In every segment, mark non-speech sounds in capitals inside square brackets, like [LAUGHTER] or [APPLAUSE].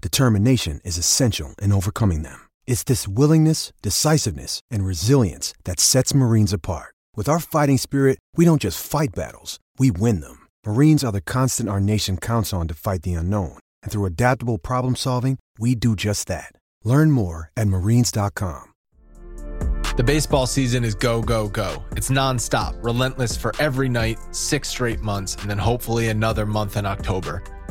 determination is essential in overcoming them. It's this willingness, decisiveness, and resilience that sets Marines apart. With our fighting spirit, we don't just fight battles, we win them. Marines are the constant our nation counts on to fight the unknown. And through adaptable problem solving, we do just that. Learn more at marines.com. The baseball season is go, go, go. It's nonstop, relentless for every night, six straight months, and then hopefully another month in October.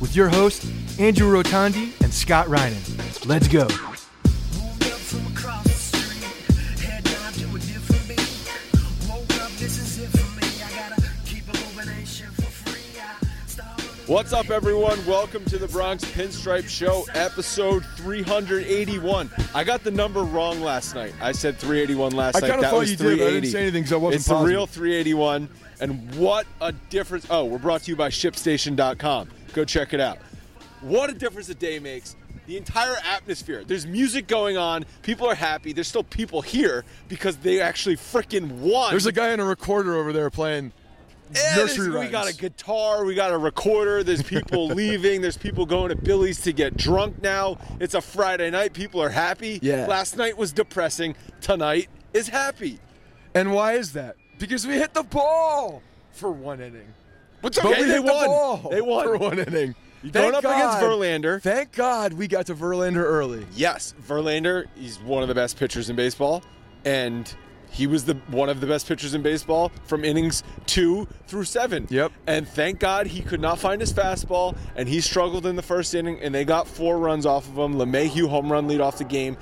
with your hosts, Andrew Rotondi and Scott Reinen. Let's go. What's up, everyone? Welcome to the Bronx Pinstripe Show, episode 381. I got the number wrong last night. I said 381 last I night. kind of That thought was you did, I didn't say anything because I wasn't It's positive. the real 381. And what a difference. Oh, we're brought to you by ShipStation.com. Go check it out. What a difference a day makes. The entire atmosphere. There's music going on. People are happy. There's still people here because they actually freaking won. There's a guy in a recorder over there playing nursery there's- we got a guitar, we got a recorder. There's people [LAUGHS] leaving. There's people going to Billy's to get drunk now. It's a Friday night. People are happy. Yeah. Last night was depressing. Tonight is happy. And why is that? Because we hit the ball for one inning. What's But okay? we they won. ball They won. for one inning. Thank going up against Verlander. Thank God we got to Verlander early. Yes, Verlander. He's one of the best pitchers in baseball, and he was the one of the best pitchers in baseball from innings two through seven. Yep. And thank God he could not find his fastball, and he struggled in the first inning, and they got four runs off of him. LeMahieu home run lead off the game.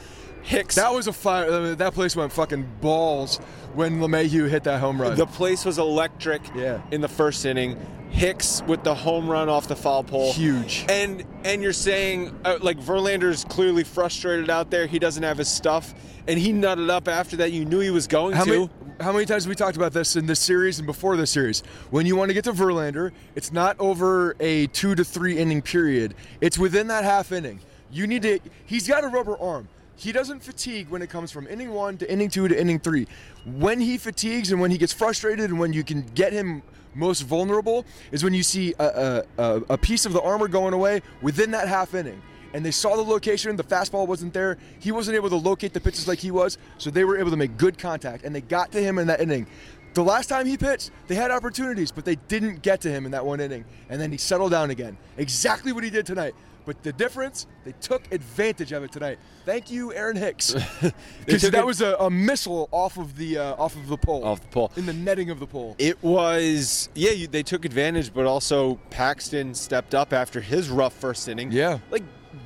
Hicks. That was a fire. That place went fucking balls when LeMahieu hit that home run. the place was electric. Yeah. In the first inning, Hicks with the home run off the foul pole. Huge. And and you're saying uh, like Verlander's clearly frustrated out there. He doesn't have his stuff, and he nutted up after that. You knew he was going How to. many, how many times have we talked about this in this series and before this series? When you want to get to Verlander, it's not over a two to three inning period. It's within that half inning. You need to. He's got a rubber arm. He doesn't fatigue when it comes from inning one to inning two to inning three. When he fatigues and when he gets frustrated and when you can get him most vulnerable is when you see a, a, a, piece of the armor going away within that half inning and they saw the location. The fastball wasn't there. He wasn't able to locate the pitches like he was, so they were able to make good contact, and they got to him in that inning. The last time he pitched, they had opportunities, but they didn't get to him in that one inning. And then he settled down again. Exactly what he did tonight. But the difference, they took advantage of it tonight. Thank you, Aaron Hicks, [LAUGHS] because that it- was a, a missile off of the uh, off of the pole, Off the pole. in the netting of the pole. It was yeah, you, they took advantage, but also Paxton stepped up after his rough first inning. Yeah. like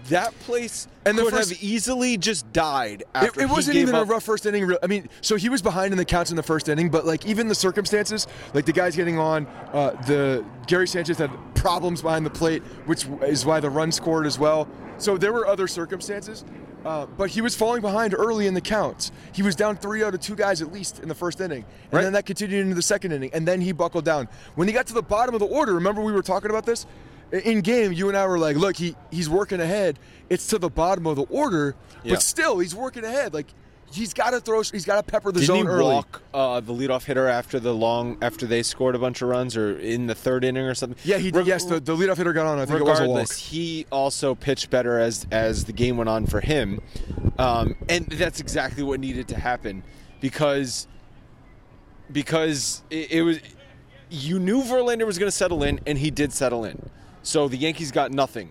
that place And could first- have easily just died It, it wasn't even up. a rough first inning. I mean, so he was behind in the counts in the first inning, but like even the circumstances, like the guys getting on, uh, the Gary Sanchez had problems behind the plate, which is why the run scored as well. So there were other circumstances, uh, but he was falling behind early in the counts. He was down three out of two guys at least in the first inning, and Right. then that continued into the second inning, and then he buckled down. When he got to the bottom of the order, remember we were talking about this in game. You and I were like, "Look, he he's working ahead. It's to the bottom of the order, Yeah. but still, he's working ahead. Like he's got to throw. He's got to pepper the Didn't zone he early. walk uh, the leadoff hitter after the long after they scored a bunch of runs or in the third inning or something? Yeah, he did. Yes, the, the leadoff hitter got on. I think it was a walk. regardless, he also pitched better as as the game went on for him, um, and that's exactly what needed to happen because because it, it was you knew Verlander was going to settle in, and he did settle in. So the Yankees got nothing.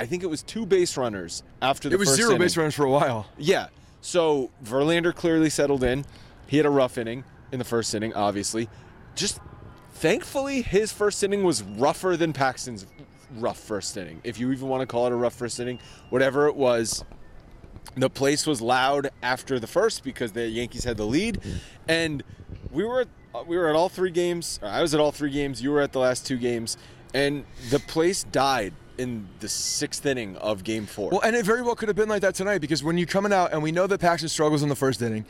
I think it was two base runners after the It was zero inning. base runners for a while. Yeah. So Verlander clearly settled in. He had a rough inning in the first inning, obviously. Just thankfully, his first inning was rougher than Paxton's rough first inning. If you even want to call it a rough first inning, whatever it was, the place was loud after the first because the Yankees had the lead, and we were we were at all three games. I was at all three games. You were at the last two games, and the place died in the sixth inning of Game Four. Well, and it very well could have been like that tonight because when you're coming out, and we know that Paxton struggles in the first inning,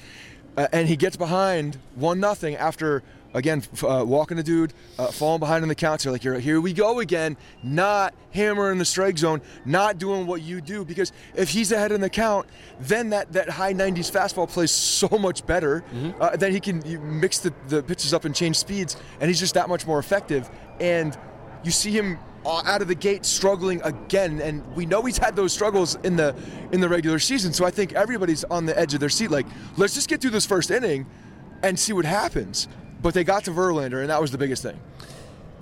uh, and he gets behind one nothing after again f- uh, walking a dude, uh, falling behind in the counts. You're like, you're, here we go again, not hammering the strike zone, not doing what you do. Because if he's ahead in the count, then that, that high 90s fastball plays so much better. Uh, then he can mix the, the pitches up and change speeds, and he's just that much more effective. And you see him uh, out of the gate struggling again and we know he's had those struggles in the in the regular season so i think everybody's on the edge of their seat like let's just get through this first inning and see what happens but they got to verlander and that was the biggest thing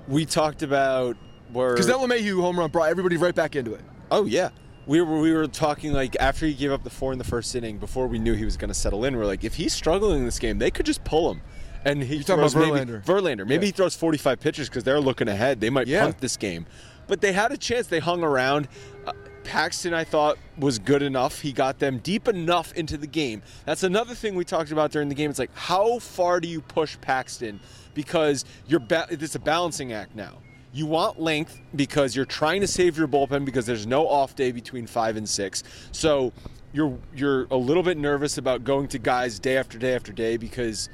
we talked about where because that LeMahieu home run brought everybody right back into it Oh yeah. We were we were talking like after he gave up the four in the first inning, before we knew he was going to settle in. We're like, if he's struggling in this game, they could just pull him. And he You're talking throws about maybe, Verlander. Verlander. Maybe Yeah. he throws 45 pitches because they're looking ahead. They might Yeah. punt this game, but they had a chance. They hung around. Uh, Paxton, I thought, was good enough. He got them deep enough into the game. That's another thing we talked about during the game. It's like, how far do you push Paxton? Because you're ba- it's a balancing act now. You want length because you're trying to save your bullpen because there's no off day between five and six. So you're you're a little bit nervous about going to guys day after day after day because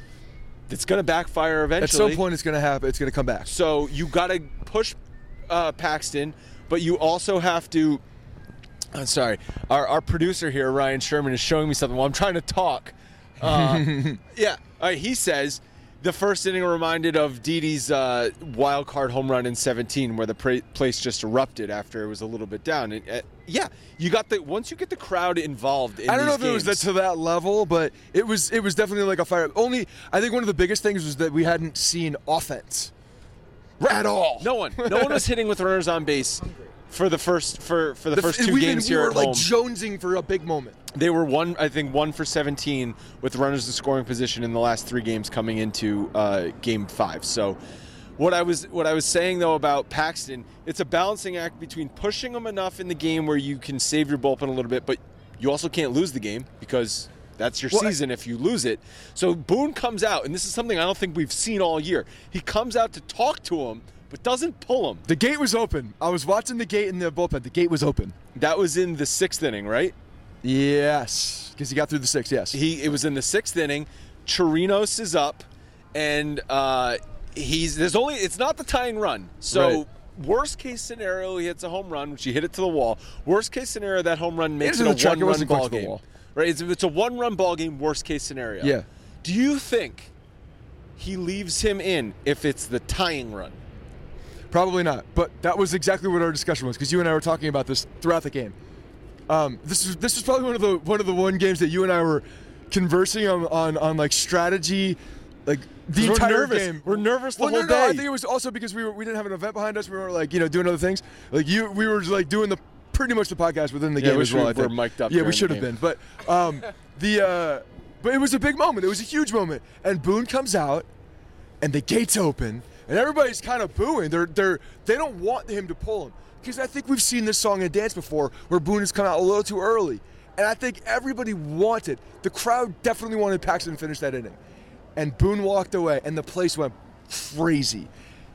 it's going to backfire eventually. at some point it's going to happen it's going to come back So you got to push uh, Paxton, but you also have to. I'm sorry, our, our producer here, Ryan Sherman, is showing me something while I'm trying to talk. Uh, [LAUGHS] yeah, uh, he says the first inning reminded of Didi's uh, wild card home run in 17, where the pra- place just erupted after it was a little bit down. Uh, yeah, you got the once you get the crowd involved. In I don't know if it was that to that level, but it was it was definitely like a fire. Only I think one of the biggest things was that we hadn't seen offense at all. No one, no one was [LAUGHS] hitting with runners on base for the first for for the, The- first two we games we here were at like home. jonesing for a big moment. They were one, I think, one for 17 with runners in scoring position in the last three games coming into uh, Game Five. So, what I was what I was saying though about Paxton, it's a balancing act between pushing him enough in the game where you can save your bullpen a little bit, but you also can't lose the game because that's your Well, season if you lose it. So Boone comes out, and this is something I don't think we've seen all year. He comes out to talk to him, but doesn't pull him. The gate was open. I was watching the gate in the bullpen. The gate was open. That was in the sixth inning, right? Yes, because he got through the six. Yes. he it was in the sixth inning. Chirinos is up, and uh, he's there's only it's not the tying run. So Right. worst case scenario, he hits a home run, which he hit it to the wall. Worst case scenario, that home run makes It it, is a one run ball game. Right? It's, it's a one run ball game. Worst case scenario. Yeah. Do you think he leaves him in if it's the tying run? Probably not. But that was exactly what our discussion was because you and I were talking about this throughout the game. Um, this is this was probably one of the one of the one games that you and I were conversing on on, on like strategy like the we're entire nervous. game. We're nervous the well, whole no, no, I think it was also because we were we didn't have an event behind us. We were like you know doing other things. Like you, we were like doing the pretty much the podcast within the Yeah, game we as well. we're mic'd up Yeah, we should have been. But um, [LAUGHS] the uh, but it was a big moment. It was a huge moment. And Boone comes out, and the gates open, and everybody's kind of booing. They're they're they don't want him to pull him because I think we've seen this song and dance before where Boone has come out a little too early, and I think everybody wanted the crowd definitely wanted Paxton to finish that inning, and Boone walked away, and the place went crazy,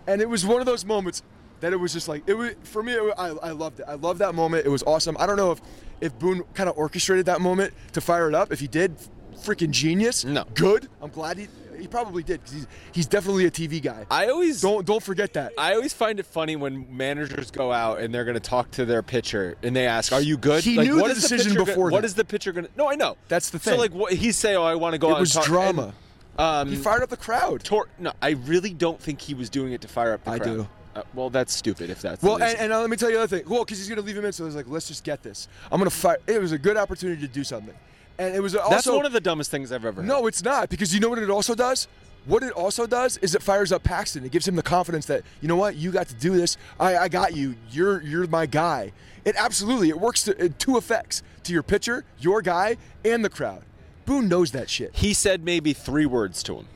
and it was one of those moments that it was just like it was for me. It, I, I loved it. I loved that moment. It was awesome. I don't know if if Boone kind of orchestrated that moment to fire it up. If he did, freaking genius. No. good. I'm glad he he probably did because he's he's definitely a TV guy. I always don't don't forget that. I always find it funny when managers go out and they're going to talk to their pitcher and they ask, "Are you good?" He like, knew what the is decision pitcher before Gonna, what is the pitcher going to? No, I know. That's the thing. So like, what he say? Oh, I want to go It out. was drama. Um, he fired up the crowd. Tor- no, I really don't think he was doing it to fire up the I crowd. I do. Uh, well, that's stupid if that's Well, and, and uh, let me tell you the other thing. Well, because he's going to leave him in, so he's like, let's just get this. I'm going to fire. It was a good opportunity to do something, and it was also that's one of the dumbest things I've ever. heard. No, it's not because you know what it also does. What it also does is it fires up Paxton. It gives him the confidence that you know what you got to do this. I, I got you. You're you're my guy. It absolutely it works to, in two effects to your pitcher, your guy, and the crowd. Boone knows that shit. He said maybe three words to him.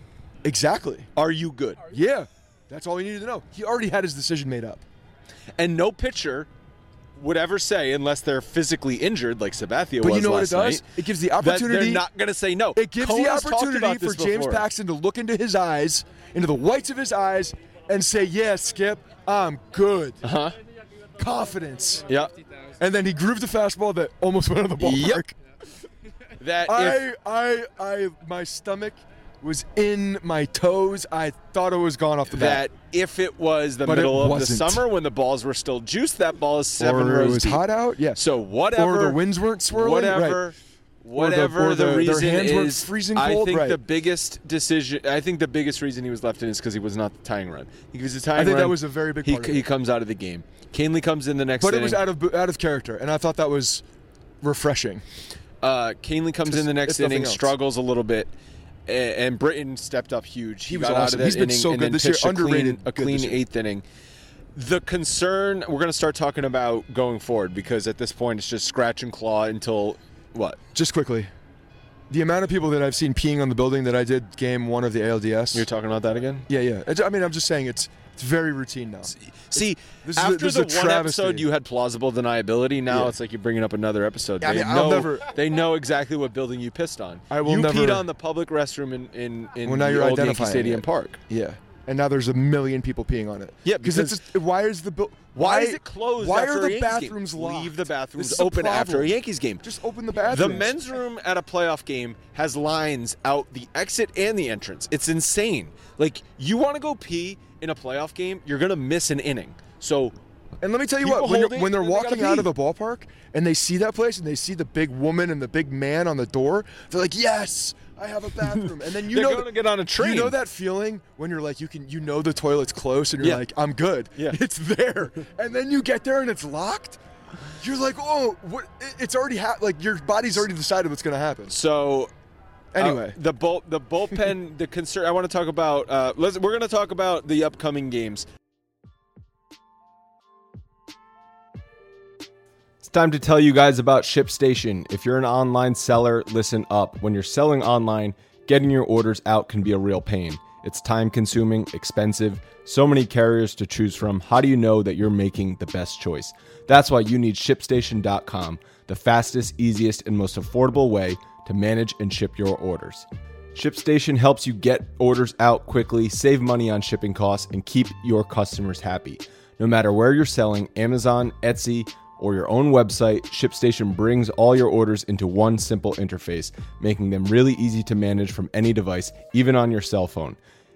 Exactly. Are you good? Yeah, that's all he needed to know. He already had his decision made up. And no pitcher would ever say, unless they're physically injured, like Sabathia But was But you know what last it does? night, It gives the opportunity. they're not going to say no. It gives Cohen's the opportunity for James before. Paxton to look into his eyes, into the whites of his eyes, and say, "Yeah, Skip, I'm good." Uh-huh. Confidence. Yeah. And then he grooved the fastball that almost went on the ballpark. Yep. That I, if, I, I, my stomach was in my toes. I thought it was gone off the bat. that if it was the But middle of the wasn't. summer when the balls were still juiced, that ball is seven or rows it was deep. hot out. Yeah. So whatever. Or the winds weren't swirling. Whatever. Right. Whatever or the- the, their reason is, freezing I think Right. the biggest decision. I think the biggest reason he was left in is because he was not the tying run. He was the tying I think run. that was a very big He, he comes out of the game. Kahnle comes in the next. But it was out of out of character, and I thought that was refreshing. Uh, Kahnle comes Just- in the next inning, else. struggles a little bit, and Britton stepped up huge. He, He was got out awesome. of that He's been inning so and good then this year. a Underrated clean, a clean this year. eighth inning. The concern we're going to start talking about going forward because at this point it's just scratch and claw until what? Just quickly, the amount of people that I've seen peeing on the building that I did game one of the ALDS. You're talking about that again? yeah, yeah. I mean, I'm just saying it's it's very routine now. See, this is a- after this is the a one travesty. episode you had plausible deniability. Now Yeah. it's like you're bringing up another episode. I They mean, I'll know never- [LAUGHS] they know exactly what building you pissed on. I will you never- peed on the public restroom in in, in Well, now the you're old Yankee Stadium it. Park. Yeah, and now there's a million people peeing on it. Yeah, because it's just, why is the building? Why, is it closed? Why after are a the Yankees bathrooms game? locked? Leave the bathrooms open after a. Yankees game. Just open the bathrooms. The men's room at a playoff game has lines out the exit and the entrance. It's insane. Like you want to go pee in a playoff game, you're gonna miss an inning. So And let me tell you People what, when, when they're and they walking out of the ballpark and they see that place and they see the big woman and the big man on the door, they're like, "Yes, I have a bathroom." And then [LAUGHS] you They're know gonna get on a train. You know that feeling when you're like, you can, you know, the toilet's close and you're Yeah. like, "I'm good." Yeah. [LAUGHS] it's there, and then you get there and it's locked. You're like, "Oh, what? It's already ha- like your body's already decided what's gonna happen." so Anyway, uh, the bull, the bullpen, the concern. I want to talk about. Uh, let's. We're going to talk about the upcoming games. It's time to tell you guys about ShipStation. If you're an online seller, listen up. When you're selling online, getting your orders out can be a real pain. It's time consuming, expensive, so many carriers to choose from. How do you know that you're making the best choice? That's why you need ShipStation.com, the fastest, easiest, and most affordable way to manage and ship your orders. ShipStation helps you get orders out quickly, save money on shipping costs, and keep your customers happy. No matter where you're selling, Amazon, Etsy, or your own website, ShipStation brings all your orders into one simple interface, making them really easy to manage from any device, even on your cell phone.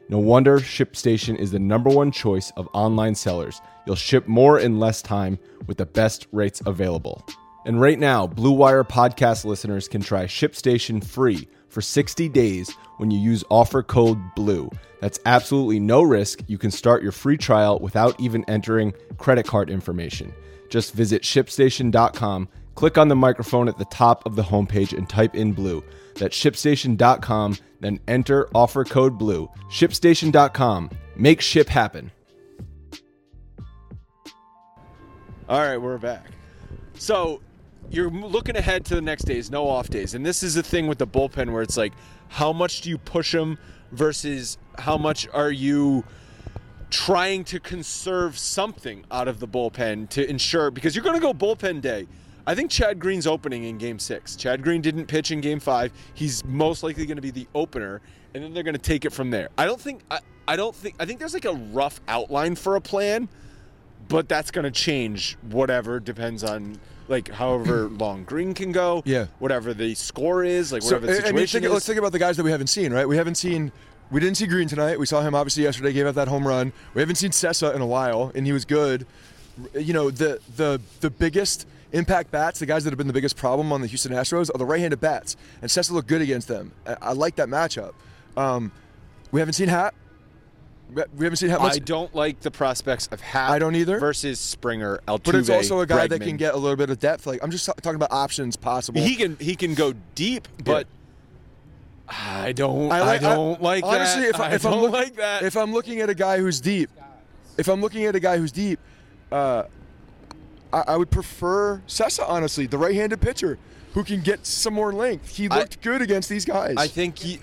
No wonder ShipStation is the number one choice of online sellers. You'll ship more in less time with the best rates available. And right now, Blue Wire podcast listeners can try ShipStation free for 60 days when you use offer code BLUE. That's absolutely no risk. You can start your free trial without even entering credit card information. Just visit shipstation.com, click on the microphone at the top of the homepage, and type in blue. That's shipstation.com, then enter offer code blue. Shipstation.com. Make ship happen. All right, we're back. So you're looking ahead to the next days, no off days. And this is the thing with the bullpen where it's like, how much do you push them versus how much are you trying to conserve something out of the bullpen to ensure because you're going to go bullpen day. I think Chad Green's opening in game six. Chad Green didn't pitch in game five. He's most likely going to be the opener, and then they're going to take it from there. I don't think, I, I don't think, I think there's like a rough outline for a plan, but that's going to change whatever depends on like however [CLEARS THROAT] long Green can go. Yeah. Whatever the score is, like whatever the I mean, think, is. let's think about the guys that we haven't seen, right? We haven't seen. We didn't see Green tonight. We saw him obviously yesterday. Gave up that home run. We haven't seen Cessa in a while, and he was good. You know, the the the biggest impact bats, the guys that have been the biggest problem on the Houston Astros, are the right-handed bats, and Cessa looked good against them. I, I like that matchup. Um, we haven't seen Happ. We haven't seen Happ much. I don't like the prospects of Happ. I don't either. Versus Springer, Altuve, but it's also a guy that can get a little bit of depth. Like I'm just talking about options possible. He can he can go deep, but I don't. I, I, like, don't like honestly, that. if, I, I if don't I'm look- like that. if I'm looking at a guy who's deep, if I'm looking at a guy who's deep, uh, I, I would prefer Cessa. Honestly, the right-handed pitcher who can get some more length. He I- looked good against these guys. I think he,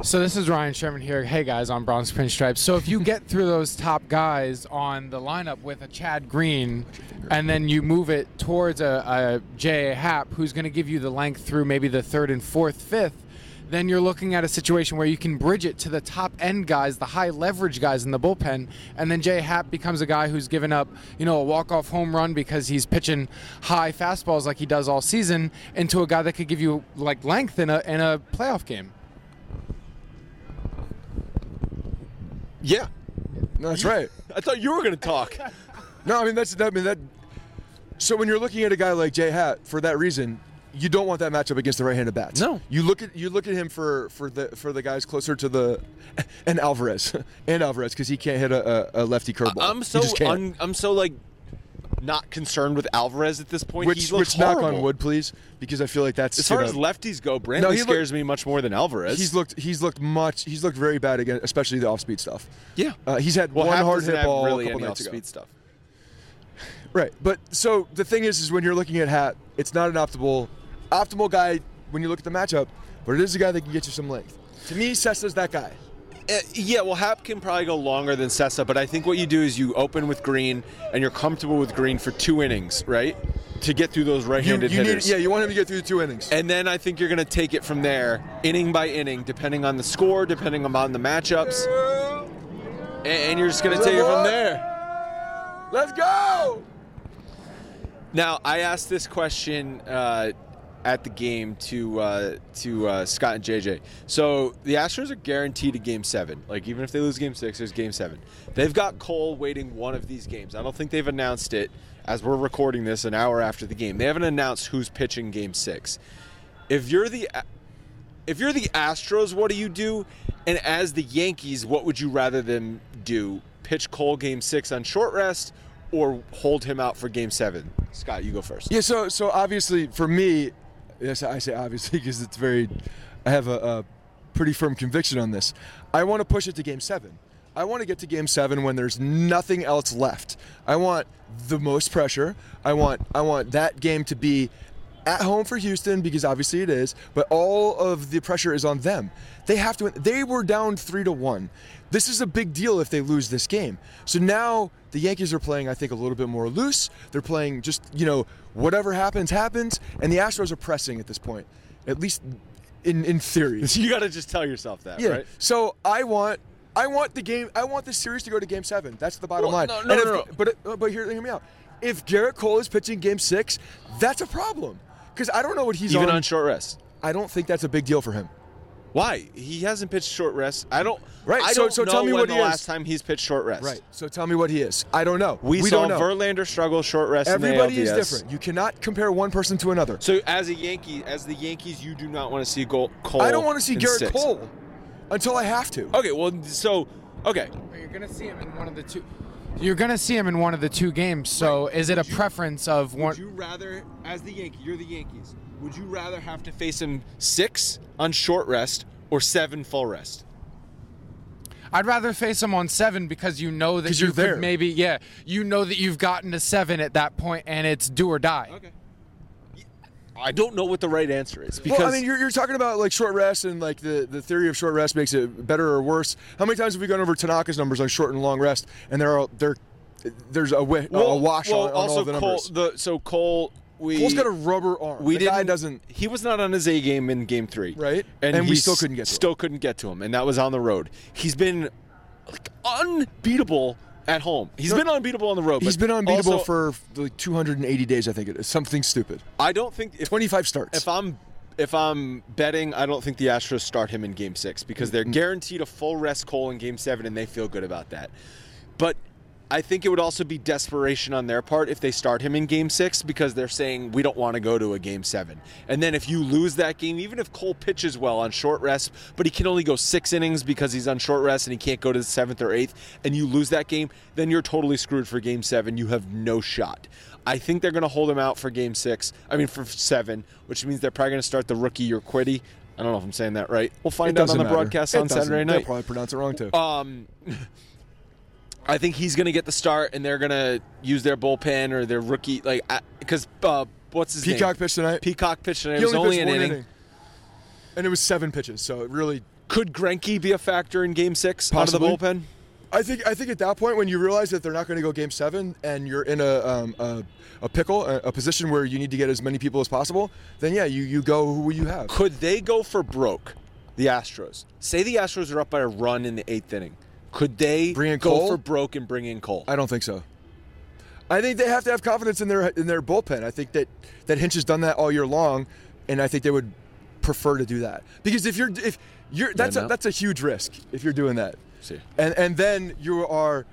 So this is Ryan Sherman here. Hey guys, on Bronx Pinstripes. So if you get through those top guys on the lineup with a Chad Green, and then you move it towards a, a J.A. Happ, who's going to give you the length through maybe the third and fourth, fifth, then you're looking at a situation where you can bridge it to the top end guys, the high leverage guys in the bullpen, and then Jay Happ becomes a guy who's given up, you know, a walk off home run because he's pitching high fastballs like he does all season, into a guy that could give you like length in a in a playoff game. Yeah. no, that's right. I thought you were going to talk. No, I mean that's I mean that. So when you're looking at a guy like Jay Happ for that reason, you don't want that matchup against the right-handed bats. No. you look at you look at him for for the for the guys closer to the, and Alvarez [LAUGHS] and Alvarez because he can't hit a, a, a lefty curveball. I'm so un, I'm so like not concerned with Alvarez at this point. which he looks which knock on wood, please, because I feel like that's As far you as lefties go, Brantley No, he scares me much more than Alvarez. He's looked he's looked much he's looked very bad again, especially the off-speed stuff. yeah. Uh, he's had well, one hard hit ball really a couple nights ago. off-speed stuff. Right, but so the thing is, is when you're looking at Happ, it's not an optimal, optimal guy when you look at the matchup, but it is a guy that can get you some length. To me, Cessa's that guy. Uh, yeah, well, Happ can probably go longer than Cessa, but I think what you do is you open with Green and you're comfortable with Green for two innings, right? To get through those right-handed you need, hitters. yeah, you want him to get through the two innings. And then I think you're going to take it from there, inning by inning, depending on the score, depending on the matchups, and, and you're just going to take it from there. Let's go. Now, I asked this question uh, at the game to uh, to uh, Scott and JJ. So the Astros are guaranteed a game seven. Like even if they lose game six, there's game seven. They've got Cole waiting one of these games. I don't think they've announced it as we're recording this an hour after the game. They haven't announced who's pitching game six. If you're the if you're the Astros, what do you do? And as the Yankees, what would you rather them do? Pitch Cole game six on short rest or hold him out for game seven? Scott, you go first. Yeah, so so obviously for me, yes, I say obviously [LAUGHS] because it's very, I have a, a pretty firm conviction on this. I want to push it to game seven. I want to get to game seven when there's nothing else left. I want the most pressure. I want I want that game to be at home for Houston because obviously it is, but all of the pressure is on them. They have to win. They were down 3 to 1. This is a big deal if they lose this game. So now the Yankees are playing I think a little bit more loose. They're playing just, you know, whatever happens happens and the Astros are pressing at this point. At least in in theory. [LAUGHS] You got to just tell yourself that, Yeah. right? So I want I want the game I want the series to go to game 7. That's the bottom Well, line. no, no, And if- no, no. But uh, but hear, hear me out. If Gerrit Cole is pitching game 6, that's a problem. Cuz I don't know what he's Even on on short rest. I don't think that's a big deal for him. Why? He hasn't pitched short rest. I don't. Right, I so- don't so know tell me when what the he is. last time he's pitched short rest. Right. So tell me what he is. I don't know. We, saw don't know. Verlander struggle short rest. in the Everybody is different. You cannot compare one person to another. So as a Yankee, as the Yankees, you do not want to see Cole. Cole I don't want to see in Gerrit six. Cole until I have to. Okay, well, so okay, You're gonna see him in one of the two. You're gonna see him in one of the two games. So is it a preference of one? Would you rather, as the Yankee, you're the Yankees. Would you rather have to face him six on short rest or seven full rest? I'd rather face him on seven because you know that you could maybe yeah you know that you've gotten to seven at that point and it's do or die. Okay. I don't know what the right answer is because well, I mean, you're, you're talking about like short rest and like the, the theory of short rest makes it better or worse. How many times have we gone over Tanaka's numbers on short and long rest, and there are there there's a, wi- a wash well, on, on also all the Cole, numbers. the so Cole, we Cole's got a rubber arm. we the guy didn't- doesn't. He was not on his A game in Game Three, Right. And, And we still couldn't get to him. still couldn't get to him, and that was on the road. He's been like unbeatable at home. He's No, been unbeatable on the road. He's been unbeatable also, for like 280 days, I think it is. Something stupid. I don't think if 25 starts. if I'm if I'm betting, I don't think the Astros start him in Game Six because they're Mm. guaranteed a full rest Cole in Game Seven, and they feel good about that. But I think it would also be desperation on their part if they start him in Game Six because they're saying we don't want to go to a Game Seven. And then if you lose that game, even if Cole pitches well on short rest, but he can only go six innings because he's on short rest and he can't go to the seventh or eighth, and you lose that game, then you're totally screwed for Game Seven. You have no shot. I think they're going to hold him out for Game Six. I mean, for seven, which means they're probably going to start the rookie Urquidy. I don't know if I'm saying that right. We'll It find out on the matter. broadcast It on doesn't. Saturday They'll night. probably pronounce it wrong too. Um, [LAUGHS] I think he's going to get the start, and they're going to use their bullpen or their rookie, like because uh, what's his Peacock name? Peacock pitched tonight. Peacock pitched tonight. It was only only an inning. inning. and it was seven pitches. So it really, Could Greinke be a factor in Game Six out of the bullpen? I think, I think at that point when you realize that they're not going to go game seven, and you're in a um, a, a pickle, a, a position where you need to get as many people as possible, then yeah, you you go who you have. Could they go for broke? The Astros. Say the Astros are up by a run in the eighth inning. Could they Bring in go Cole? for broke and bring in Cole? I don't think so. I think they have to have confidence in their in their bullpen. I think that that Hinch has done that all year long, and I think they would prefer to do that because if you're if you're that's no. a, that's a huge risk if you're doing that. See. And and then you are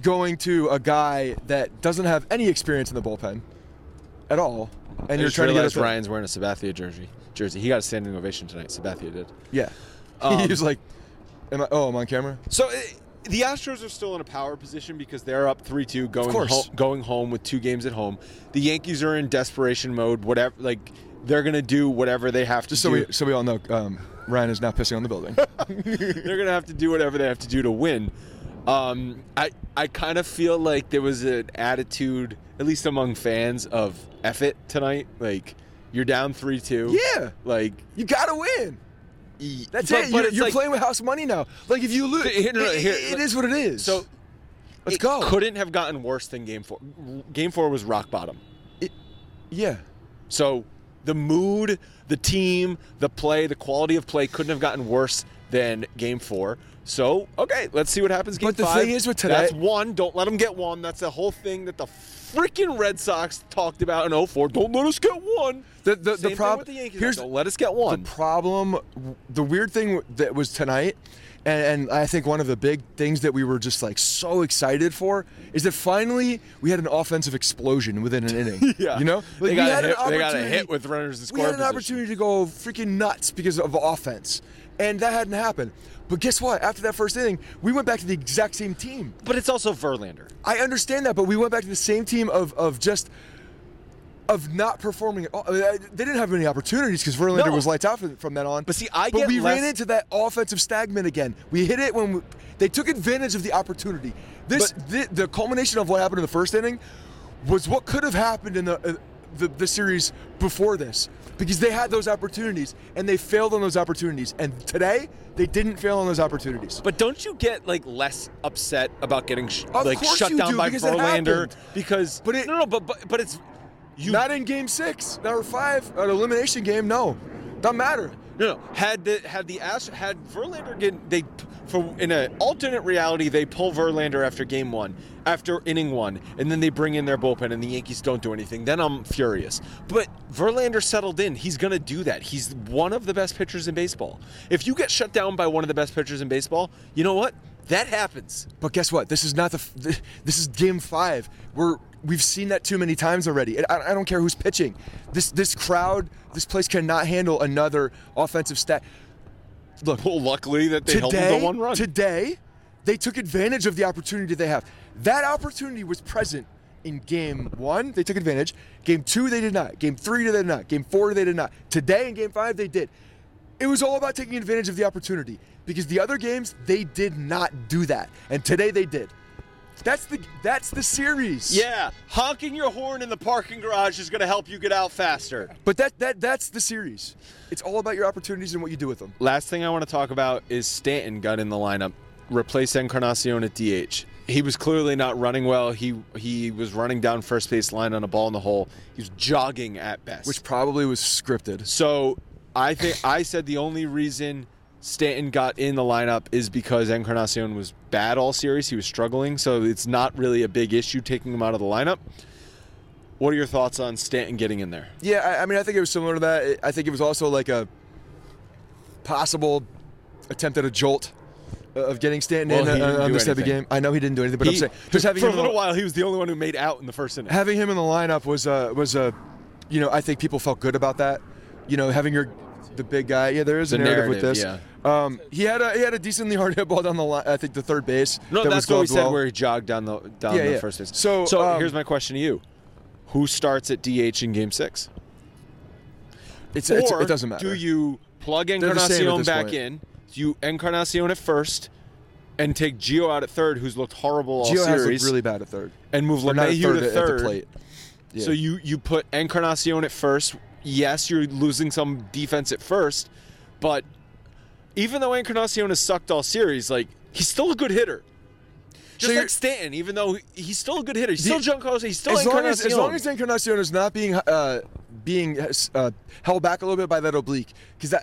going to a guy that doesn't have any experience in the bullpen at all, and I you're trying to get us. Ryan's wearing a Sabathia jersey. Jersey. He got a standing ovation tonight. Sabathia did. Yeah, [LAUGHS] Um, he was like, Am I, "Oh, I'm on camera." So eh, the Astros are still in a power position because they're up three-two, going course. home, going home with two games at home. The Yankees are in desperation mode. Whatever, like they're gonna do whatever they have to so do. we so we all know, um, Ryan is now pissing on the building. [LAUGHS] they're gonna have to do whatever they have to do to win. Um, I I kind of feel like there was an attitude, at least among fans, of F it tonight. Like you're down three-two. yeah, Like you gotta win. E- That's but- it. but You're, you're like- playing with house money now. Like if you lose, Here- no, it- here- it- it is what it is. So let's it go. Couldn't have gotten worse than Game Four. Game Four was rock bottom. yeah. So the mood, the team, the play, the quality of play couldn't have gotten worse than Game Four. So okay, let's see what happens. Game But the five. thing is with today- that's one. Don't let them get one. That's the whole thing that the freaking Red Sox talked about in 04. Don't let us get one. The the, the problem with the Yankees. here's don't let us get one. the problem. The weird thing that was tonight, and, and I think one of the big things that we were just like so excited for is that finally we had an offensive explosion within an inning. [LAUGHS] yeah, you know, they got we a had hit. an They got a hit with runners in We scoring had an position. opportunity to go freaking nuts because of offense, and that hadn't happened. But guess what? After that first inning, we went back to the exact same team. But it's also Verlander. I understand that, but we went back to the same team of of just of not performing at all. I mean, I- They didn't have any opportunities because Verlander No. was lights out from, from then on. But see, I but get we ran into that offensive stagnant again. We hit it when we, they took advantage of the opportunity. This the, the culmination of what happened in the first inning was what could have happened in the, uh, the the series before this because they had those opportunities and they failed on those opportunities. And today they didn't fail on those opportunities. But don't you get like less upset about getting sh- like shut down do, by because Verlander because But it- no no but but, but it's you Not in game six, number five, an elimination game. No, doesn't matter. No, no. Had the had the Ast- had Verlander get they for in an alternate reality they pull Verlander after game one, after inning one, and then they bring in their bullpen and the Yankees don't do anything. Then I'm furious. But Verlander settled in. He's gonna do that. He's one of the best pitchers in baseball. If you get shut down by one of the best pitchers in baseball, you know what? That happens. But guess what? This is not the. f- This is game five. We're we've seen that too many times already. And I, I don't care who's pitching. This this crowd, this place cannot handle another offensive stat. Look, Well, luckily that they held him today, to one run. today, they took advantage of the opportunity they have. That opportunity was present in game one. They took advantage. Game two, they did not. Game three, they did not. Game four, they did not. Today in game five, they did. It was all about taking advantage of the opportunity because the other games they did not do that, and today they did. That's the that's the series. yeah, honking your horn in the parking garage is gonna help you get out faster. But that that that's the series. It's all about your opportunities and what you do with them. Last thing I want to talk about is Stanton got in the lineup, replaced Encarnacion at DH. He was clearly not running well. He he was running down first base line on a ball in the hole. He was jogging at best. Which probably was scripted. so I think I said the only reason Stanton got in the lineup is because Encarnacion was bad all series. He was struggling, so it's not really a big issue taking him out of the lineup. What are your thoughts on Stanton getting in there? Yeah, I, I mean, I think it was similar to that. I think it was also like a possible attempt at a jolt of getting Stanton Well, in he uh, on do this type of game. I know he didn't do anything, but I'm saying just having for a him the- little while, he was the only one who made out in the first inning. having him in the lineup was uh, was a, you know, I think people felt good about that. You know, having your the big guy. Yeah, there is a The narrative, with narrative, this. Um, he had a he had a decently hard hit ball down the line. I think the third base. No, that that's what we said well. where he jogged down the down Yeah, the yeah. first base. So, so um, here's my question to you: Who starts at DH in Game Six? It's, it's, it doesn't matter. Do you plug the Encarnacion back point. in? Do you Encarnacion at first, and take Gio out at third, who's looked horrible all Gio has series, really bad at third. and move Or at LeMahieu third, to at third? the plate. Yeah. So you you put Encarnacion at first. Yes, you're losing some defense at first, but even though Encarnacion has sucked all series, like he's still a good hitter. Just you're- like Stanton, even though he's still a good hitter, he's still Giancarlo. He's still as long as, Encarnacion. as long as Encarnacion is not being uh, being uh, held back a little bit by that oblique, because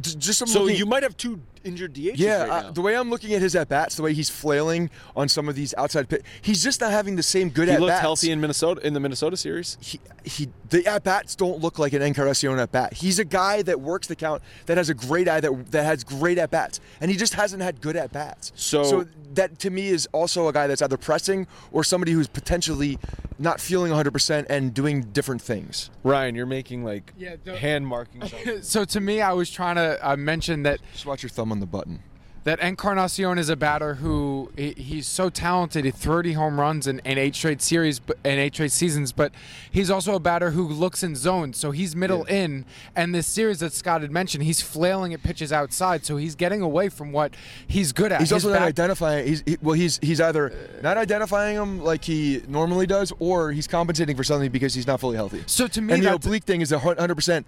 just I'm so looking, you might have two injured DHs yeah, right uh, the way I'm looking at his at bats, the way he's flailing on some of these outside pit, he's just not having the same good he at looked healthy in Minnesota in the Minnesota series. he, he the at bats don't look like an Encarnacion at bat. He's a guy that works the count, that has a great eye, that that has great at bats, and he just hasn't had good at bats. So- that to me is also a guy that's either pressing or somebody who's potentially not feeling 100% and doing different things. Ryan, you're making like Yeah, hand markings. [LAUGHS] So to me, I was trying to uh, mention that Just watch your thumb on the button. That Encarnacion is a batter who he, he's so talented. He 30 home runs in, in eight straight series, in eight straight seasons. But he's also a batter who looks in zones, so he's middle in. And this series that Scott had mentioned, he's flailing at pitches outside, so he's getting away from what he's good at. He's His also not back- identifying. He's he, well. He's he's either uh, not identifying them like he normally does, or he's compensating for something because he's not fully healthy. So to me, and the oblique thing is 100 percent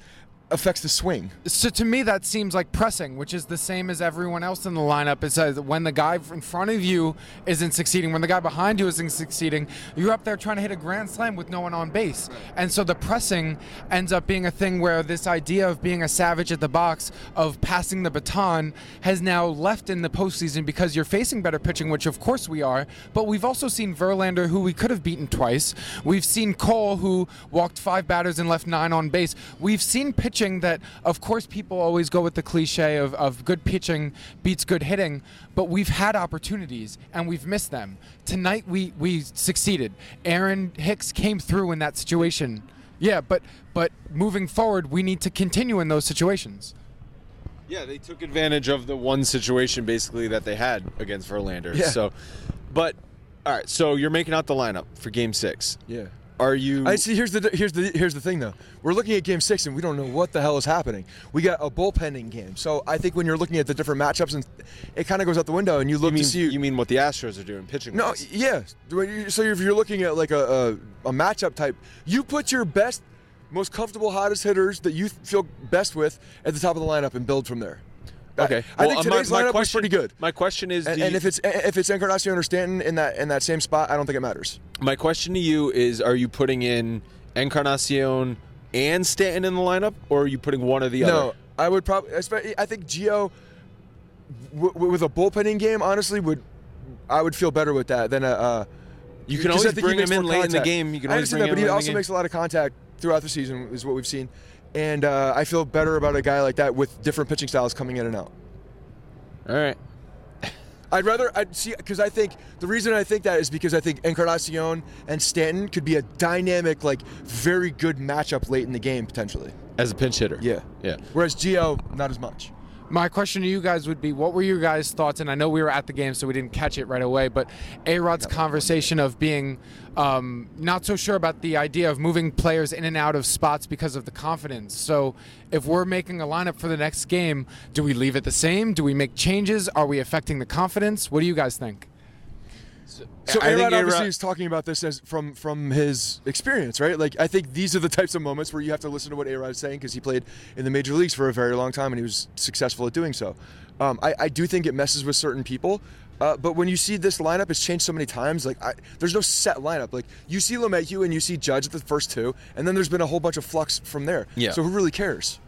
affects the swing. So to me, that seems like pressing, which is the same as everyone else in the lineup. It says when the guy in front of you isn't succeeding, when the guy behind you isn't succeeding, you're up there trying to hit a grand slam with no one on base. And so the pressing ends up being a thing where this idea of being a savage at the box, of passing the baton, has now left in the postseason because you're facing better pitching, which of course we are. But we've also seen Verlander, who we could have beaten twice. We've seen Cole, who walked five batters and left nine on base. We've seen pitching that, of course, people always go with the cliche of, of good pitching beats good hitting, but we've had opportunities and we've missed them. Tonight we, we succeeded. Aaron Hicks came through in that situation. Yeah, but but moving forward, we need to continue in those situations. Yeah, they took advantage of the one situation basically that they had against Verlander. Yeah. So, but all right, so you're making out the lineup for Game Six. Yeah. Are you? I see. Here's the here's the here's the thing though. We're looking at Game Six and we don't know what the hell is happening. We got a bullpenning game, so I think when you're looking at the different matchups and it kind of goes out the window and you look You mean, to see. you mean what the Astros are doing pitching? no, wise. yeah. So if you're looking at like a, a a matchup type, you put your best, most comfortable, hottest hitters that you feel best with at the top of the lineup and build from there. Okay. I, Well, think uh, my- today's my lineup was pretty good. My question is, And, and you- if it's if it's Encarnacion or Stanton in that in that same spot, I don't think it matters. my question to you is, are you putting in Encarnacion and Stanton in the lineup, or are you putting one or the No, other? No, I would probably. I think Gio w- with a bullpenning game, honestly, would I would feel better with that than a. Uh, You can always bring him in late in the game. You can I always understand that, but he also makes a lot of contact throughout the season, is what we've seen, and uh, I feel better about a guy like that with different pitching styles coming in and out. All right. I'd rather I'd see because I think the reason I think that is because I think Encarnacion and Stanton could be a dynamic, like very good matchup late in the game potentially. As a pinch hitter. Yeah, Yeah. Whereas Gio, not as much. My question to you guys would be what were your guys' thoughts? And I know we were at the game, so we didn't catch it right away, but A Rod's conversation of being um, not so sure about the idea of moving players in and out of spots because of the confidence. So if we're making a lineup for the next game, do we leave it the same? Do we make changes? Are we affecting the confidence? What do you guys think? So I Aaron obviously is talking about this as from from his experience, right? Like I think these are the types of moments where you have to listen to what A-Rod is saying because he played in the major leagues for a very long time and he was successful at doing so. Um, I, I do think it messes with certain people. Uh, but when you see this lineup has changed so many times, like I, there's no set lineup. Like you see LeMahieu and you see Judge at the first two, and then there's been a whole bunch of flux from there. Yeah. So who really cares?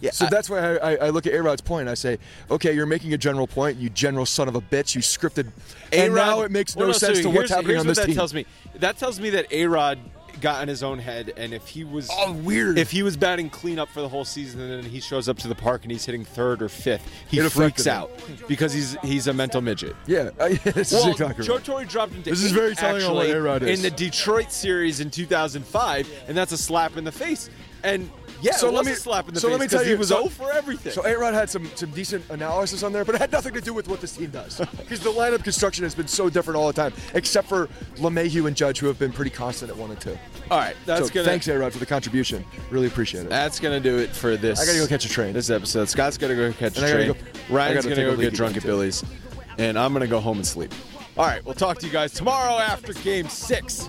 Yeah. So I- that's why I, I, I look at A-Rod's point. I say, okay, you're making a general point, you general son of a bitch. You scripted, and A-Rod- now it makes no Well, so sense to here's- what's happening here's on what this that team. tells me. That tells me that A Rod got in his own head, and if he was Oh, weird. if he was batting cleanup for the whole season, and then he shows up to the park and he's hitting third or fifth, he It freaks out because he's he's a mental midget. Yeah, [LAUGHS] this Well, is exactly Joe. Torre dropped into This is very telling on what A-Rod is. in the Detroit series in 2005, and that's a slap in the face. And yeah, So let me- slap in the so face let me tell you- he was so- 0 for everything. So A-Rod had some some decent analysis on there, but it had nothing to do with what this team does. [LAUGHS] Because the lineup construction has been so different all the time, except for LeMahieu and Judge, who have been pretty constant at one and two. All right, that's so gonna thanks A-Rod for the contribution. Really appreciate it. That's gonna do it for this. I gotta go catch a train. This episode. Scott's gonna go catch And a train. go- I gonna go get drunk at. Billy's, and I'm gonna go home and sleep. All right, we'll talk to you guys tomorrow after Game Six.